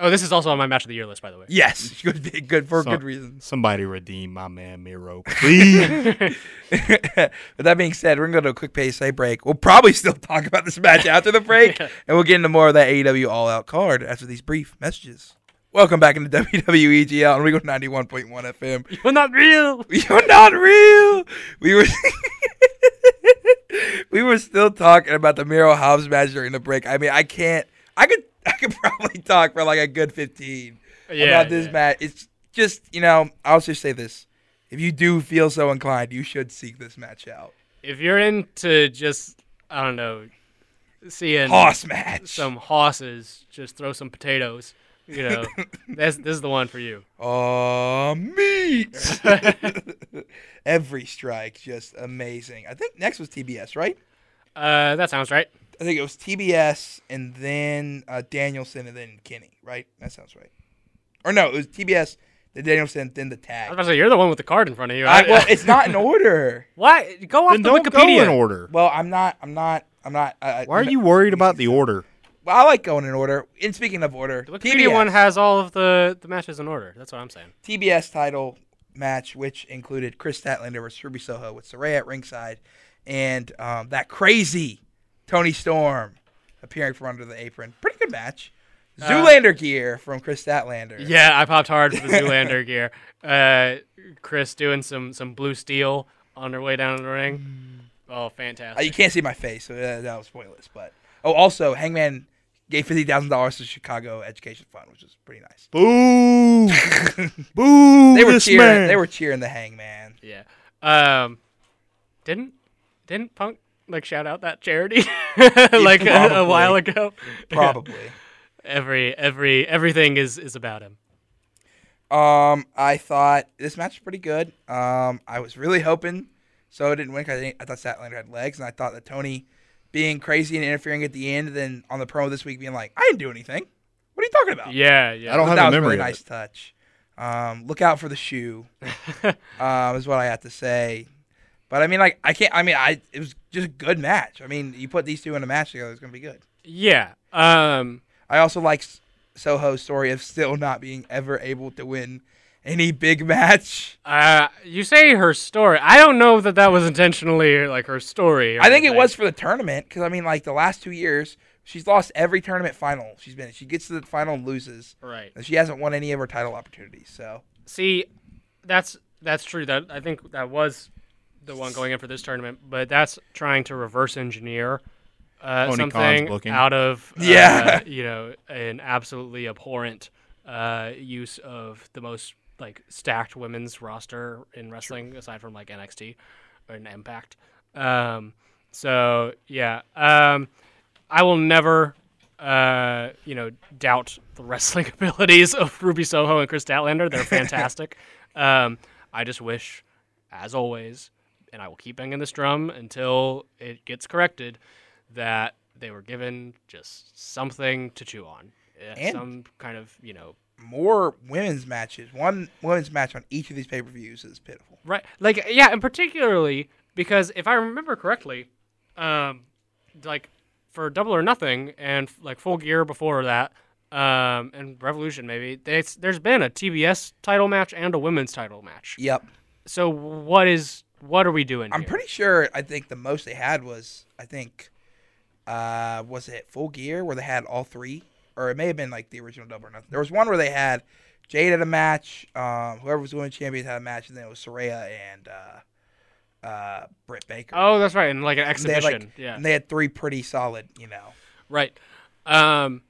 Speaker 5: Oh, this is also on my match of the year list, by the way.
Speaker 4: Yes, good, good for
Speaker 6: Some-
Speaker 4: good reasons.
Speaker 6: Somebody redeem my man Miro, please.
Speaker 4: With that being said, we're gonna go to a quick PSA break. We'll probably still talk about this match after the break, and we'll get into more of that AEW All Out card after these brief messages. Welcome back into WWEGL on Weagle 91.1 FM.
Speaker 5: You're not real.
Speaker 4: You're not real. We were we were still talking about the Miro Hobbs match during the break. I mean, I can't. I could. I could probably talk for like a good fifteen
Speaker 5: Yeah,
Speaker 4: about this
Speaker 5: yeah.
Speaker 4: match. It's just you know. I'll just say this: if you do feel so inclined, you should seek this match out.
Speaker 5: If you're into just I don't know, seeing
Speaker 4: Hoss match.
Speaker 5: some hosses just throw some potatoes, you know, this this is the one for you.
Speaker 4: Oh, meat. Every strike, just amazing. I think next was TBS, right?
Speaker 5: Uh, that sounds right.
Speaker 4: I think it was TBS and then uh, Danielson and then Kenny, right? That sounds right. Or no, it was TBS, then Danielson, then the tag.
Speaker 5: I was
Speaker 4: tag.
Speaker 5: about to say you're the one with the card in front of you.
Speaker 4: I, well, it's not in order.
Speaker 5: why go off
Speaker 6: then
Speaker 5: the
Speaker 6: don't
Speaker 5: Wikipedia.
Speaker 6: go in order.
Speaker 4: Well, I'm not. I'm not. I'm not. Uh,
Speaker 6: Why are you worried about the order?
Speaker 4: Well, I like going in order. And speaking of order,
Speaker 5: The Wikipedia
Speaker 4: TBS,
Speaker 5: one has all of the the matches in order. That's what I'm saying.
Speaker 4: TBS title match, which included Kris Statlander versus Ruby Soho with Saraya at ringside, and um, that crazy Toni Storm appearing from under the apron. Pretty good match. Zoolander gear from Kris Statlander.
Speaker 5: Yeah, I popped hard for the Zoolander gear. Uh, Kris doing some some blue steel on her way down to the ring. Oh,
Speaker 4: Uh,
Speaker 5: fantastic!
Speaker 4: you can't see my face, so that, that was pointless. But oh, also Hangman gave fifty thousand dollars to Chicago Education Fund, which is pretty nice.
Speaker 6: Boo! Boo!
Speaker 4: They were
Speaker 6: this
Speaker 4: cheering.
Speaker 6: man.
Speaker 4: They were cheering the Hangman.
Speaker 5: Yeah. Um, didn't didn't Punk like shout out that charity like a, a while ago?
Speaker 4: Probably.
Speaker 5: Every every everything is is about him.
Speaker 4: Um, I thought this match was pretty good. Um, I was really hoping so it didn't win because I, I thought Statlander had legs, and I thought that Tony being crazy and interfering at the end, and then on the promo this week being like, "I didn't do anything. What are you talking about?"
Speaker 5: Yeah, yeah.
Speaker 6: I don't
Speaker 4: But
Speaker 6: have
Speaker 4: that
Speaker 6: a
Speaker 4: was
Speaker 6: memory
Speaker 4: really
Speaker 6: of
Speaker 4: nice
Speaker 6: it.
Speaker 4: touch. Um, look out for the shoe. um, is what I have to say. But I mean, like, I can't. I mean, I it was just a good match. I mean, you put these two in a match together, it's gonna be good.
Speaker 5: Yeah. Um,
Speaker 4: I also like Soho's story of still not being ever able to win Any big match?
Speaker 5: Uh, you say her story. I don't know that that was intentionally like her story. or
Speaker 4: I think it was for the tournament because I mean, like the last two years, she's lost every tournament final she's been. in. She gets to the final and loses.
Speaker 5: right.
Speaker 4: And she hasn't won any of her title opportunities. So
Speaker 5: See, that's that's true. That I think that was the one going in for this tournament, but that's trying to reverse engineer uh, something out of uh,
Speaker 4: Yeah.
Speaker 5: you know, an absolutely abhorrent uh, use of the most like stacked women's roster in wrestling, aside from like NXT or an Impact. Um, so yeah, um, I will never. Uh, you know, doubt the wrestling abilities of Ruby Soho and Kris Statlander. They're fantastic. um, I just wish, as always, and I will keep banging this drum until it gets corrected, that they were given just something to chew on,
Speaker 4: And-
Speaker 5: some kind of you know
Speaker 4: more women's matches. One women's match on each of these pay per views is pitiful.
Speaker 5: Right. Like yeah, and particularly because if I remember correctly, um like for Double or Nothing and like Full Gear before that, um and Revolution maybe, there's there's been a TBS title match and a women's title match.
Speaker 4: Yep.
Speaker 5: So what is what are we doing
Speaker 4: I'm
Speaker 5: here?
Speaker 4: pretty sure. I think the most they had was I think, uh, was it Full Gear where they had all three, or it may have been like the original Double or Nothing. There was one where they had Jade had a match. Um, whoever was winning champions had a match, and then it was Saraya and uh, uh, Britt Baker.
Speaker 5: Oh, that's right, and like an
Speaker 4: they had,
Speaker 5: exhibition.
Speaker 4: like,
Speaker 5: yeah.
Speaker 4: And they had three pretty solid, you know.
Speaker 5: Right. Um,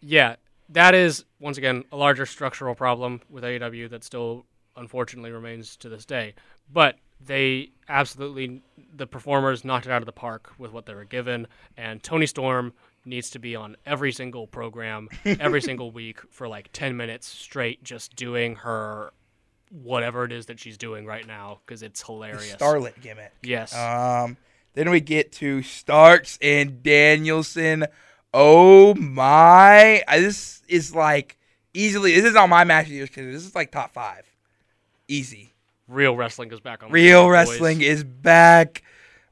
Speaker 5: yeah, that is once again a larger structural problem with AEW that still unfortunately remains to this day. But they absolutely the performers knocked it out of the park with what they were given, and Toni Storm needs to be on every single program every single week for like 10 minutes straight just doing her whatever it is that she's doing right now because it's
Speaker 4: The
Speaker 5: hilarious
Speaker 4: Starlet gimmick.
Speaker 5: yes
Speaker 4: Um, then we get to Starks and Danielson. Oh my! I- This is like easily. This is on my match of the year because this is like top five, easy.
Speaker 5: Real wrestling goes back on
Speaker 4: Real
Speaker 5: boys.
Speaker 4: wrestling is back.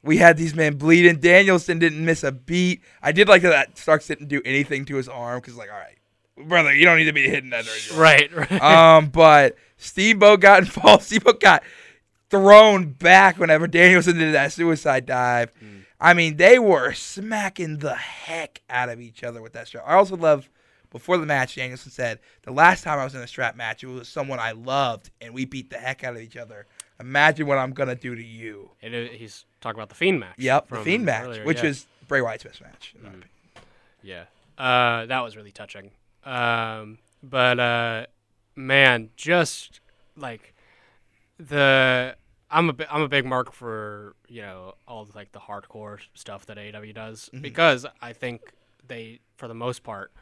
Speaker 4: We had these men bleeding. Danielson didn't miss a beat. I did like that Starks didn't do anything to his arm because, like, all right, brother, you don't need to be hitting that. Right.
Speaker 5: right
Speaker 4: um, but Steamboat got involved. Steamboat got thrown back whenever Danielson did that suicide dive. I mean, they were smacking the heck out of each other with that strap. I also love before the match, Danielson said, "The last time I was in a strap match, it was someone I loved, and we beat the heck out of each other. Imagine what I'm gonna do to you."
Speaker 5: And it- he's talking about the Fiend match.
Speaker 4: Yep, the Fiend match,
Speaker 5: earlier,
Speaker 4: which
Speaker 5: yeah.
Speaker 4: is Bray Wyatt's best match. in my
Speaker 5: yeah, uh, that was really touching. Um, but uh, man, just like the I'm a I'm a big mark for you know all the, like the hardcore stuff that AEW does because I think they for the most part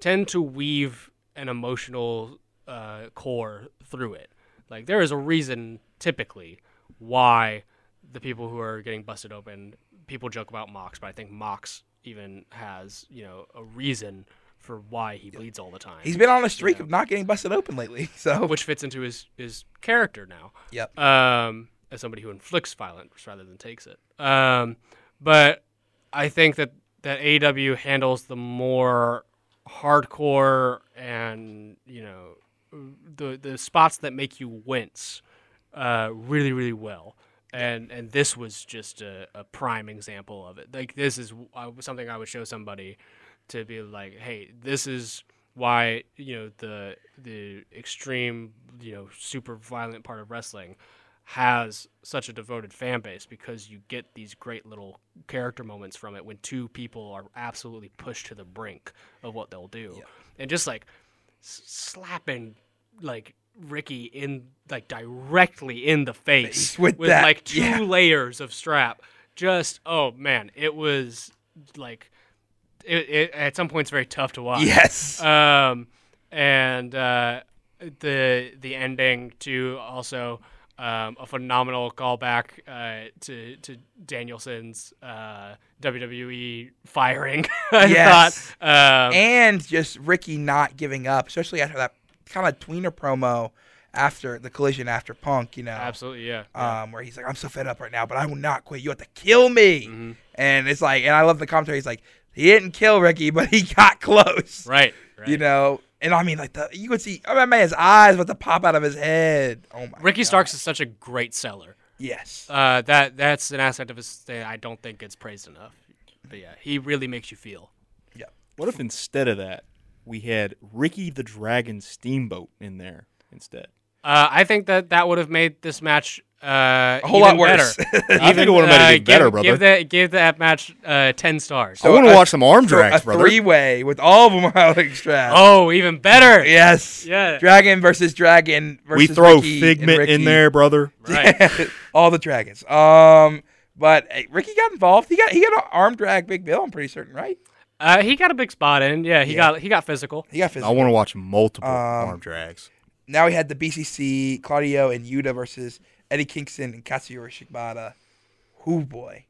Speaker 5: tend to weave an emotional uh, core through it. Like there is a reason typically why the people who are getting busted open, people joke about Mox, but I think Mox even has you know a reason for why he bleeds all the time,
Speaker 4: He's been on a streak of not getting busted open lately. So
Speaker 5: which fits into his his character now
Speaker 4: yep.
Speaker 5: um, as somebody who inflicts violence rather than takes it. Um, but I think that that AEW handles the more hardcore and you know the the spots that make you wince uh, really really well. And and this was just a, a prime example of it. Like this is something I would show somebody to be like, hey, this is why you know the the extreme you know super violent part of wrestling has such a devoted fan base because you get these great little character moments from it when two people are absolutely pushed to the brink of what they'll do and just like s- slapping like Ricky in like directly in the face
Speaker 4: Face with that,
Speaker 5: like two
Speaker 4: yeah.
Speaker 5: layers of strap just oh man it was like it, it at some points very tough to watch
Speaker 4: Yes.
Speaker 5: um, and uh, the the ending to also um, a phenomenal callback uh, to to Danielson's uh, WWE firing. I
Speaker 4: Yes.
Speaker 5: thought. Um,
Speaker 4: and just Ricky not giving up, especially after that kind of tweener promo after the collision after Punk, you know.
Speaker 5: absolutely, yeah.
Speaker 4: Um, where he's like, I'm so fed up right now, but I will not quit. You have to kill me.
Speaker 5: Mm-hmm.
Speaker 4: And it's like, and I love the commentary. He's like, he didn't kill Ricky, but he got close.
Speaker 5: right, right.
Speaker 4: You know, And I mean, like the you could see, I mean, man's eyes about to pop out of his head. Oh my!
Speaker 5: Ricky
Speaker 4: God.
Speaker 5: Starks is such a great seller.
Speaker 4: Yes.
Speaker 5: Uh, that that's an aspect of his thing I don't think gets praised enough. But yeah, he really makes you feel. Yeah.
Speaker 6: What if instead of that, we had Ricky the Dragon Steamboat in there instead?
Speaker 5: Uh, I think that that would have made this match uh,
Speaker 4: a whole
Speaker 5: even
Speaker 4: lot worse.
Speaker 5: Better.
Speaker 6: I think it would have made it
Speaker 5: Uh,
Speaker 6: even better,
Speaker 5: give,
Speaker 6: brother.
Speaker 5: Give that give that match uh, ten stars.
Speaker 6: I want to watch some arm drags,
Speaker 4: a
Speaker 6: brother.
Speaker 4: three-way with all of them are out straps.
Speaker 5: Oh, even better.
Speaker 4: yes.
Speaker 5: Yeah.
Speaker 4: Dragon versus dragon versus
Speaker 6: we throw
Speaker 4: Ricky
Speaker 6: Figment in there, brother.
Speaker 5: Right.
Speaker 4: all the dragons. Um, but hey, Ricky got involved. He got he got an arm drag Big Bill. I'm pretty certain, right?
Speaker 5: Uh, he got a big spot in. Yeah, he
Speaker 4: Yeah.
Speaker 5: got he got physical.
Speaker 4: He got physical.
Speaker 6: I want to watch multiple
Speaker 4: Um,
Speaker 6: arm drags.
Speaker 4: Now we had the BCC Claudio and Yuta versus Eddie Kingston and Katsuyori Shibata. Who boy,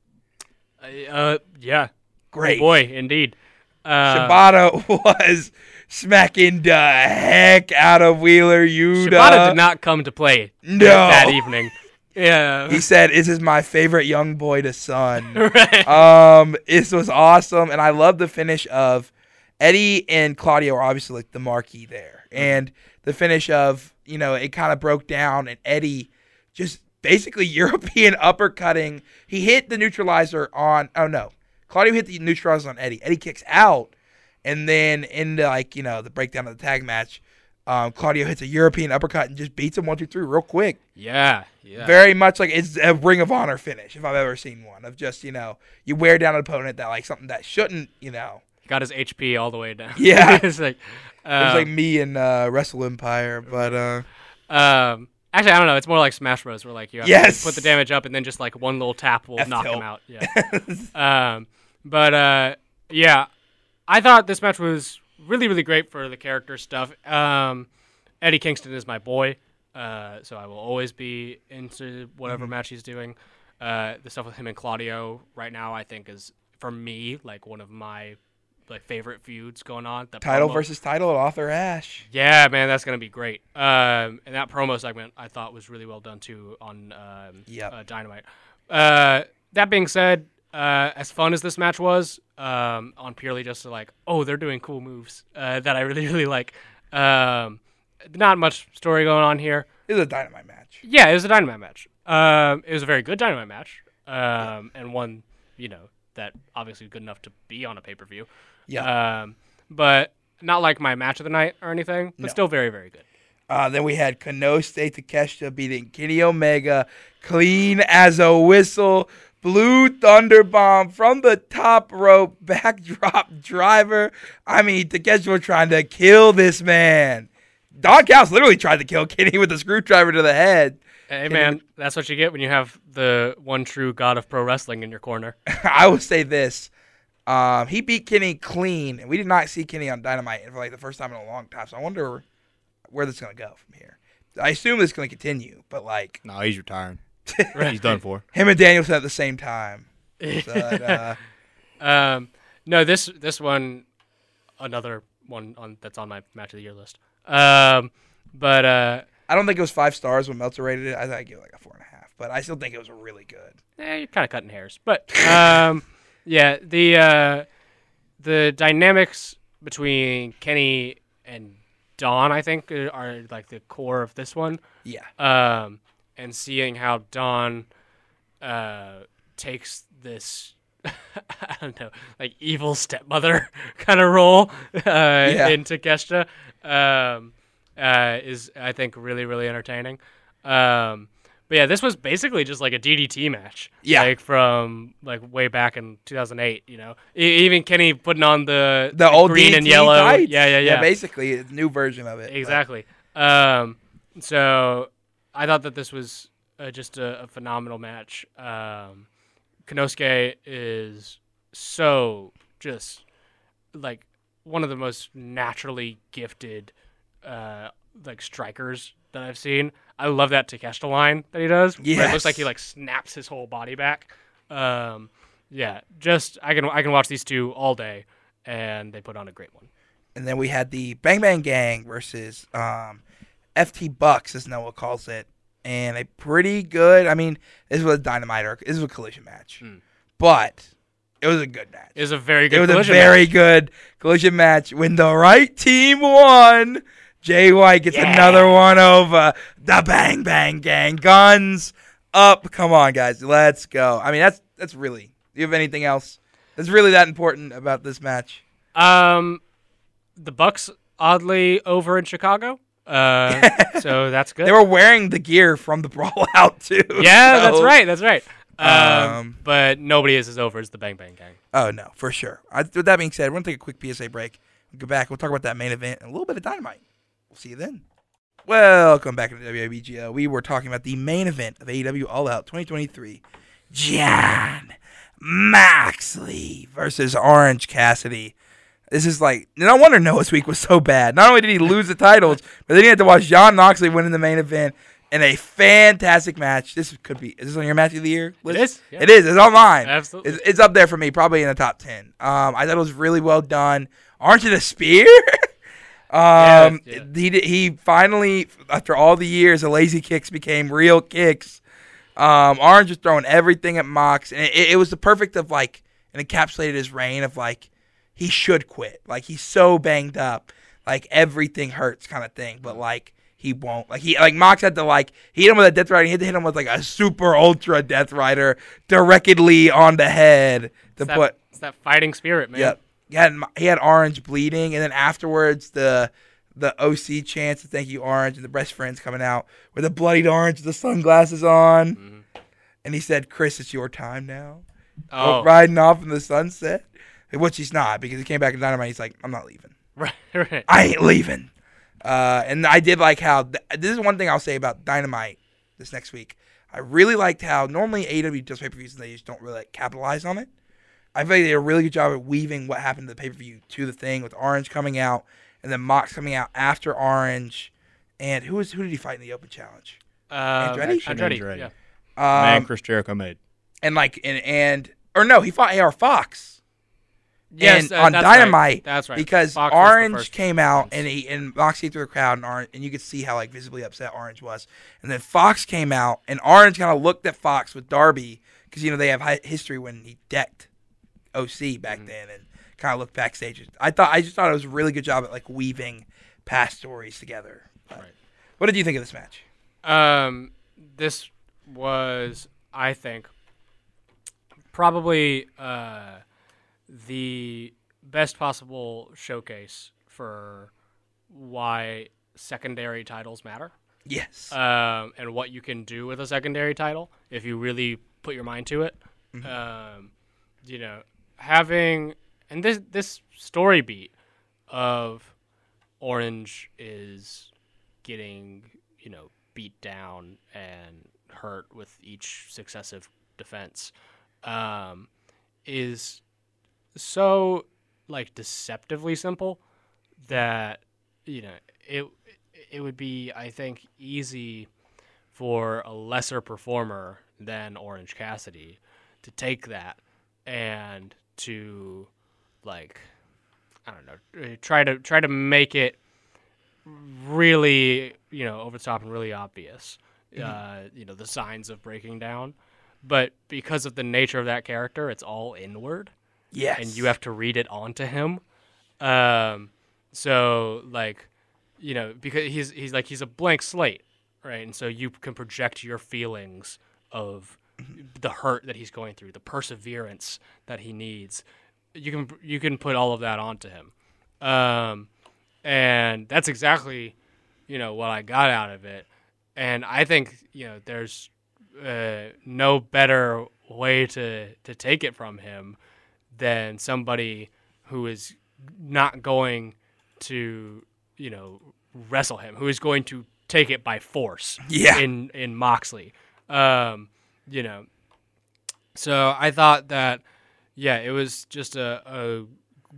Speaker 5: Uh, yeah.
Speaker 4: great.
Speaker 5: Oh boy, indeed. Uh,
Speaker 4: Shibata was smacking the heck out of Wheeler Yuta.
Speaker 5: Shibata did not come to play
Speaker 4: No.
Speaker 5: that evening. Yeah.
Speaker 4: He said, "This is my favorite young boy to son."
Speaker 5: right.
Speaker 4: um, this was awesome, and I love the finish of Eddie and Claudio are obviously like the marquee there, and the finish of you know it kind of broke down, and Eddie just basically European uppercutting. He hit the neutralizer on. Oh no, Claudio hit the neutralizer on Eddie. Eddie kicks out, and then in the like you know the breakdown of the tag match. Um, Claudio hits a European uppercut and just beats him one, two, three, real quick
Speaker 5: Yeah. Yeah.
Speaker 4: very much like it's a Ring of Honor finish if I've ever seen one of just you know you wear down an opponent that like something that shouldn't you know
Speaker 5: got his HP all the way down.
Speaker 4: Yeah.
Speaker 5: it's like,
Speaker 4: it was like me and uh, Wrestle Empire but uh
Speaker 5: um, actually, I don't know. It's more like Smash Bros. Where like you have
Speaker 4: Yes.
Speaker 5: to put the damage up, and then just like one little tap will
Speaker 4: F
Speaker 5: knock
Speaker 4: tilt.
Speaker 5: him out. Yeah. um, but uh, yeah, I thought this match was really, really great for the character stuff. Um, Eddie Kingston is my boy, uh, so I will always be into whatever
Speaker 4: Mm-hmm.
Speaker 5: match he's doing. Uh, the stuff with him and Claudio right now, I think, is for me like one of my like favorite feuds going on. The
Speaker 4: title
Speaker 5: promo-
Speaker 4: versus title at Arthur Ashe
Speaker 5: yeah, man, that's gonna be great. Um, and that promo segment I thought was really well done too on um,
Speaker 4: Yep.
Speaker 5: uh, Dynamite. Uh, that being said, uh, as fun as this match was, um, on purely just like, oh, they're doing cool moves uh, that I really really like. Um, not much story going on here.
Speaker 4: it was a dynamite match
Speaker 5: Yeah, it was a Dynamite match. Um, it was a very good Dynamite match, um, and one you know that obviously good enough to be on a pay per view.
Speaker 4: Yeah
Speaker 5: Um, but not like my match of the night or anything, but
Speaker 4: No.
Speaker 5: still very, very good.
Speaker 4: uh, then we had Konosuke Takeshita beating Kenny Omega clean as a whistle blue thunder bomb from the top rope backdrop driver I mean Takeshita was trying to kill this man Don Callis literally tried to kill Kenny with a screwdriver to the head
Speaker 5: Hey, man, that's what you get when you have the one true god of pro wrestling in your corner.
Speaker 4: I will say this. Um, he beat Kenny clean, and we did not see Kenny on Dynamite for like the first time in a long time. So I wonder where this is gonna go from here. I assume this is gonna continue, but like
Speaker 6: No, he's retiring. He's done for.
Speaker 4: him and Danielson at the same time. So, uh,
Speaker 5: Um, no, this this one, another one on that's on my match of the year list. Um, but uh,
Speaker 4: I don't think it was five stars when Meltzer rated it. I think I give it like a four and a half, but I still think it was really good.
Speaker 5: Yeah, you're kind of cutting hairs. But um, yeah, the uh, the dynamics between Kenny and Don, I think, uh, are like the core of this one.
Speaker 4: Yeah,
Speaker 5: um, and seeing how Don uh, takes this, I don't know, like evil stepmother kind of role uh, in Takeshita um, uh, is, I think, really, really entertaining. Um, but yeah, this was basically just like a DDT match.
Speaker 4: Yeah.
Speaker 5: like from like way back in 2008. You know, E- even Kenny putting on the,
Speaker 4: the old
Speaker 5: green and yellow.
Speaker 4: tights.
Speaker 5: Yeah, yeah, yeah.
Speaker 4: basically, a new version of it. but-
Speaker 5: Exactly. Um, so I thought that this was uh, just a, a phenomenal match. Um, Konosuke is so just like one of the most naturally gifted uh, like strikers that I've seen. I love that Takeshita line that he does. where It looks like he like snaps his whole body back. Um, yeah, just I can I can watch these two all day, and they put on a great one.
Speaker 4: And then we had the Bang Bang Gang versus um, FT Bucks, as Noah calls it, and a pretty good. I mean, this was a dynamite or this was a collision match,
Speaker 5: Hmm.
Speaker 4: but It was a good match.
Speaker 5: It was a very good.
Speaker 4: It was a very
Speaker 5: match.
Speaker 4: good collision match. When the right team won, Jay White gets another one over. The Bang Bang Gang, guns up. Come on, guys, let's go. I mean, that's that's really. Do you have anything else that's really that important about this match?
Speaker 5: Um, the Bucks oddly over in Chicago. Uh, so that's good.
Speaker 4: They were wearing the gear from the brawl out too.
Speaker 5: yeah, that's right. That's right. Um,
Speaker 4: Um,
Speaker 5: but nobody is as over as the Bang Bang Gang.
Speaker 4: Oh no, for sure. I, with that being said, we're gonna take a quick PSA break. We'll go back. We'll talk about that main event and a little bit of dynamite. We'll see you then. Welcome back to WIBGO. We were talking about the main event of AEW All Out 2023. Jon Moxley versus Orange Cassidy. This is like no wonder Noah's week was so bad. Not only did he lose the titles, but then he had to watch Jon Moxley win in the main event in a fantastic match. This could be. Is this on your match of the year? list?
Speaker 5: is, yeah.
Speaker 4: It is. It's on mine.
Speaker 5: Absolutely.
Speaker 4: It's, it's up there for me, probably in the top ten. Um, I thought it was really well done. Aren't you the spear? um,
Speaker 5: Yeah,
Speaker 4: he did- he finally, after all the years, the lazy kicks became real kicks. Um, Orange was throwing everything at Mox, and it, it was the perfect of like, and encapsulated his reign of like, he should quit. Like he's so banged up, like everything hurts kind of thing. But like he won't. Like he like Mox had to like he hit him with a death rider. He had to hit him with like a super ultra death rider directly on the head to
Speaker 5: It's that,
Speaker 4: put.
Speaker 5: it's that fighting spirit, man.
Speaker 4: Yep. He had he had Orange bleeding, and then afterwards the the OC chants to thank you Orange and the best friends coming out with a bloodied Orange with the sunglasses on,
Speaker 5: Mm-hmm.
Speaker 4: and he said, "Chris, it's your time now."
Speaker 5: Oh,
Speaker 4: Riding off in the sunset, which he's not because he came back in Dynamite. He's like, "I'm not leaving.
Speaker 5: right, right.
Speaker 4: I ain't leaving." Uh, and I did like how th- this is one thing I'll say about Dynamite this next week. I really liked how normally AEW does pay per views and they just don't really like, capitalize on it. I feel like they did a really good job at weaving what happened to the pay per view to the thing with Orange coming out and then Mox coming out after Orange. And who was who did he fight in the Open Challenge?
Speaker 5: Um,
Speaker 4: Andretti?
Speaker 5: Andretti,
Speaker 6: Andretti.
Speaker 5: yeah.
Speaker 6: Man,
Speaker 4: Um,
Speaker 6: Chris Jericho made.
Speaker 4: and like and and or no, he fought AR Fox.
Speaker 5: Yes,
Speaker 4: and
Speaker 5: uh,
Speaker 4: on
Speaker 5: that's right.
Speaker 4: Dynamite,
Speaker 5: That's right.
Speaker 4: because
Speaker 5: Fox
Speaker 4: Orange came out and he and Moxie through the crowd and Orange, and you could see how like visibly upset Orange was. And then Fox came out and Orange kind of looked at Fox with Darby because you know they have history when he decked OC back
Speaker 5: Mm-hmm.
Speaker 4: then and kind of looked backstage. I thought I just thought it was a really good job at like weaving past stories together. But
Speaker 5: Right.
Speaker 4: What did you think of this match?
Speaker 5: Um, this was, I think, probably uh, the best possible showcase for why secondary titles matter
Speaker 4: Yes.
Speaker 5: um, and what you can do with a secondary title if you really put your mind to it. Um, you know, having and this this story beat of Orange is getting you know beat down and hurt with each successive defense um, is so like deceptively simple that you know it it would be I think easy for a lesser performer than Orange Cassidy to take that and to like I don't know uh, try to try to make it really you know over the top and really obvious uh, you know the signs of breaking down but because of the nature of that character it's all inward
Speaker 4: yes.
Speaker 5: and you have to read it onto him. Um, so like, you know, because he's he's like he's a blank slate, right? And so you can project your feelings of the hurt that he's going through, the perseverance that he needs. You can you can put all of that onto him, um, and that's exactly, you know, what I got out of it. And I think you know there's uh, no better way to to take it from him than somebody who is not going to, you know, wrestle him, who is going to take it by force.
Speaker 4: Yeah.
Speaker 5: In in Moxley, um, you know. So I thought that, yeah, it was just a, a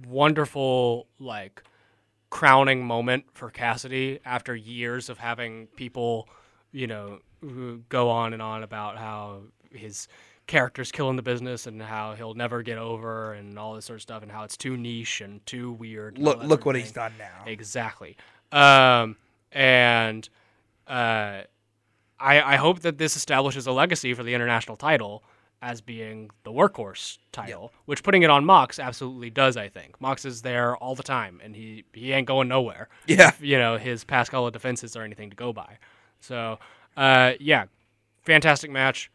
Speaker 5: wonderful like crowning moment for Cassidy after years of having people, you know, go on and on about how his character's killing the business and how he'll never get over and all this sort of stuff and how it's too niche and too weird. and
Speaker 4: look look what
Speaker 5: thing.
Speaker 4: he's done now.
Speaker 5: Exactly. Um, and uh, I, I hope that this establishes a legacy for the international title as being the workhorse title, which putting it on Mox absolutely does. I think Mox is there all the time, and he he ain't going nowhere.
Speaker 4: Yeah.
Speaker 5: if, you know his of defenses are anything to go by. So, uh, yeah, fantastic match.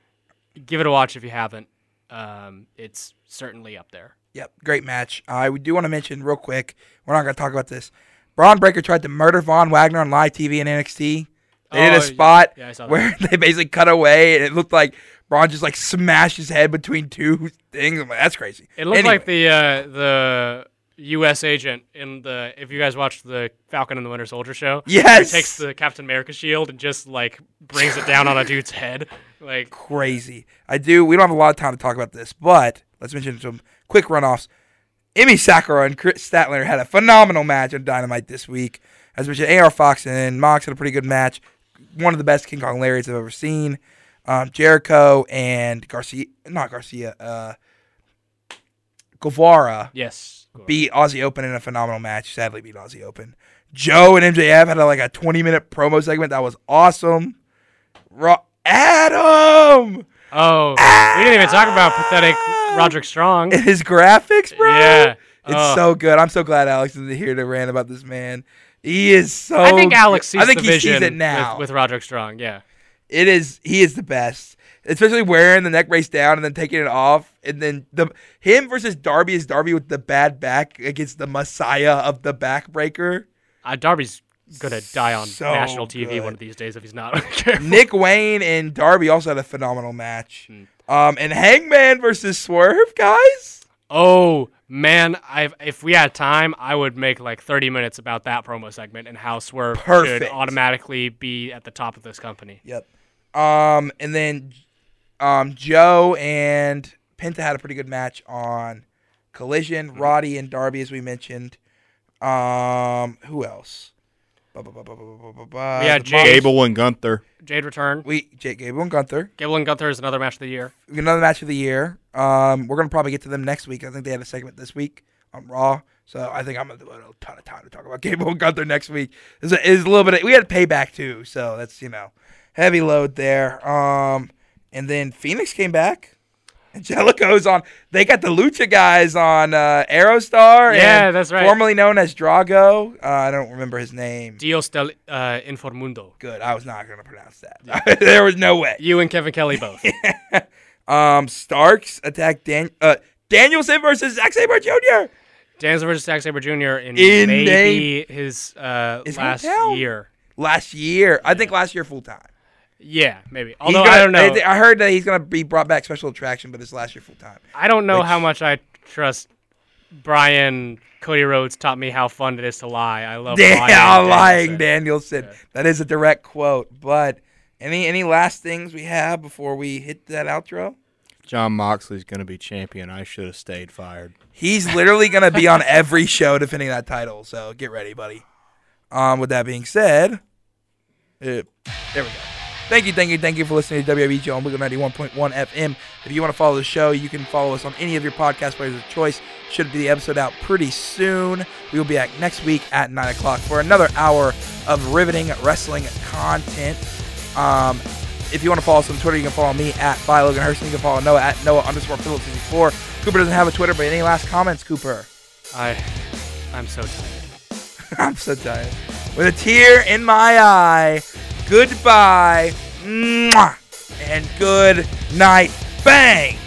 Speaker 5: Give it a watch if you haven't. Um, it's certainly up there.
Speaker 4: Yep, great match. I do want to mention real quick. We're not going to talk about this. Bron Breakker tried to murder Von Wagner on live TV in NXT. They did
Speaker 5: Oh,
Speaker 4: a spot
Speaker 5: yeah, that.
Speaker 4: where they basically cut away, and it looked like Bron just like smashed his head between two things. I'm like, that's crazy.
Speaker 5: It looked
Speaker 4: Anyway,
Speaker 5: like the uh, the U.S. agent in the. If you guys watched the Falcon and the Winter Soldier show,
Speaker 4: Yes!
Speaker 5: he takes the Captain America shield and just like brings it down on a dude's head. Like,
Speaker 4: crazy. I do. We don't have a lot of time to talk about this, but let's mention some quick runoffs. Emi Sakura and Kris Statler had a phenomenal match on Dynamite this week. As mentioned, AR Fox and Mox had a pretty good match. One of the best King Kong Lariats I've ever seen. Um, Jericho and Garcia, not Garcia, uh, Guevara
Speaker 5: yes,
Speaker 4: beat Aussie Open in a phenomenal match. Sadly, beat Aussie Open. Joe and MJF had a, like a 20 minute promo segment that was awesome. Ro- Adam
Speaker 5: Oh, we didn't even talk about pathetic Roderick Strong.
Speaker 4: and his graphics, bro.
Speaker 5: Yeah.
Speaker 4: it's
Speaker 5: Oh.
Speaker 4: so good. I'm so glad Alex is here to rant about this man. He is so.
Speaker 5: I think Alex sees
Speaker 4: I think
Speaker 5: the
Speaker 4: he
Speaker 5: vision
Speaker 4: sees it now.
Speaker 5: with, with Roderick Strong. Yeah,
Speaker 4: it is. He is the best. Especially wearing the neck brace down and then taking it off, and then the him versus Darby is Darby with the bad back against the Messiah of the backbreaker.
Speaker 5: uh, Darby's gonna die on
Speaker 4: So
Speaker 5: national TV
Speaker 4: good.
Speaker 5: one of these days if he's not.
Speaker 4: Nick Wayne and Darby also had a phenomenal match.
Speaker 5: Hmm.
Speaker 4: Um, and Hangman versus Swerve, guys.
Speaker 5: Oh man, I if we had time, I would make like 30 minutes about that promo segment and how Swerve
Speaker 4: Perfect.
Speaker 5: should automatically be at the top of this company.
Speaker 4: Yep. Um, and then um, Joe and Penta had a pretty good match on Collision.
Speaker 5: Hmm.
Speaker 4: Roddy and Darby, as we mentioned. Um, who else? Ba, ba, ba, ba, ba, ba, ba, ba.
Speaker 5: We had
Speaker 4: The
Speaker 5: Jay-
Speaker 4: Mox-
Speaker 6: Gable and Gunther.
Speaker 5: Jade return.
Speaker 4: We Jake Gable and Gunther.
Speaker 5: Gable and Gunther is another match of the year.
Speaker 4: Another match of the year. Um, we're gonna probably get to them next week. I think they had a segment this week on Raw, so I think I'm gonna do a ton of time to talk about Gable and Gunther next week. Is a, it's a little bit. Of, we had payback too, so that's you know heavy load there. Um, and then Phoenix came back. Angelico's on. They got the Lucha guys on uh, Aerostar.
Speaker 5: Yeah,
Speaker 4: and
Speaker 5: that's right.
Speaker 4: Formerly known as Drago. Uh, I don't remember his name.
Speaker 5: Dios del uh, Inframundo.
Speaker 4: Good. I was not going to pronounce that. there was no way.
Speaker 5: You and Kevin Kelly both.
Speaker 4: Um, Starks attacked Dan- uh, Danielson versus Zack Sabre Jr.
Speaker 5: Danielson versus Zack Sabre Jr. in,
Speaker 4: In
Speaker 5: maybe his uh,
Speaker 4: His
Speaker 5: last
Speaker 4: hometown?
Speaker 5: year.
Speaker 4: last year. I think last year full time.
Speaker 5: Yeah, maybe. Although
Speaker 4: gonna-
Speaker 5: I don't know.
Speaker 4: they- I heard that he's gonna be brought back special attraction, but it's last year full time.
Speaker 5: I don't know
Speaker 4: which-
Speaker 5: how much I trust Bryan. Cody Rhodes taught me how fun it is to lie. I love lying.
Speaker 4: Yeah, lying
Speaker 5: Danielson.
Speaker 4: Danielson. That is a direct quote. But any any last things we have before we hit that outro?
Speaker 6: Jon Moxley's going to be champion. I should have stayed fired.
Speaker 4: He's literally gonna be on every show defending that title. So get ready, buddy. Um, with that being said, uh, there we go. Thank you, thank you, thank you for listening to WWG on Weagle 91.1 FM. If you want to follow the show, you can follow us on any of your podcast players of choice. Should be the episode out pretty soon. We will be back next week at 9 o'clock for another hour of riveting wrestling content. Um, if you want to follow us on Twitter, you can follow me at by Logan Hurston. You can follow Noah at Noah underscore Phillips 64. Cooper doesn't have a Twitter, but any last comments, Cooper?
Speaker 5: I, I'm so tired.
Speaker 4: I'm so tired. With a tear in my eye, goodbye, and good night. Bang!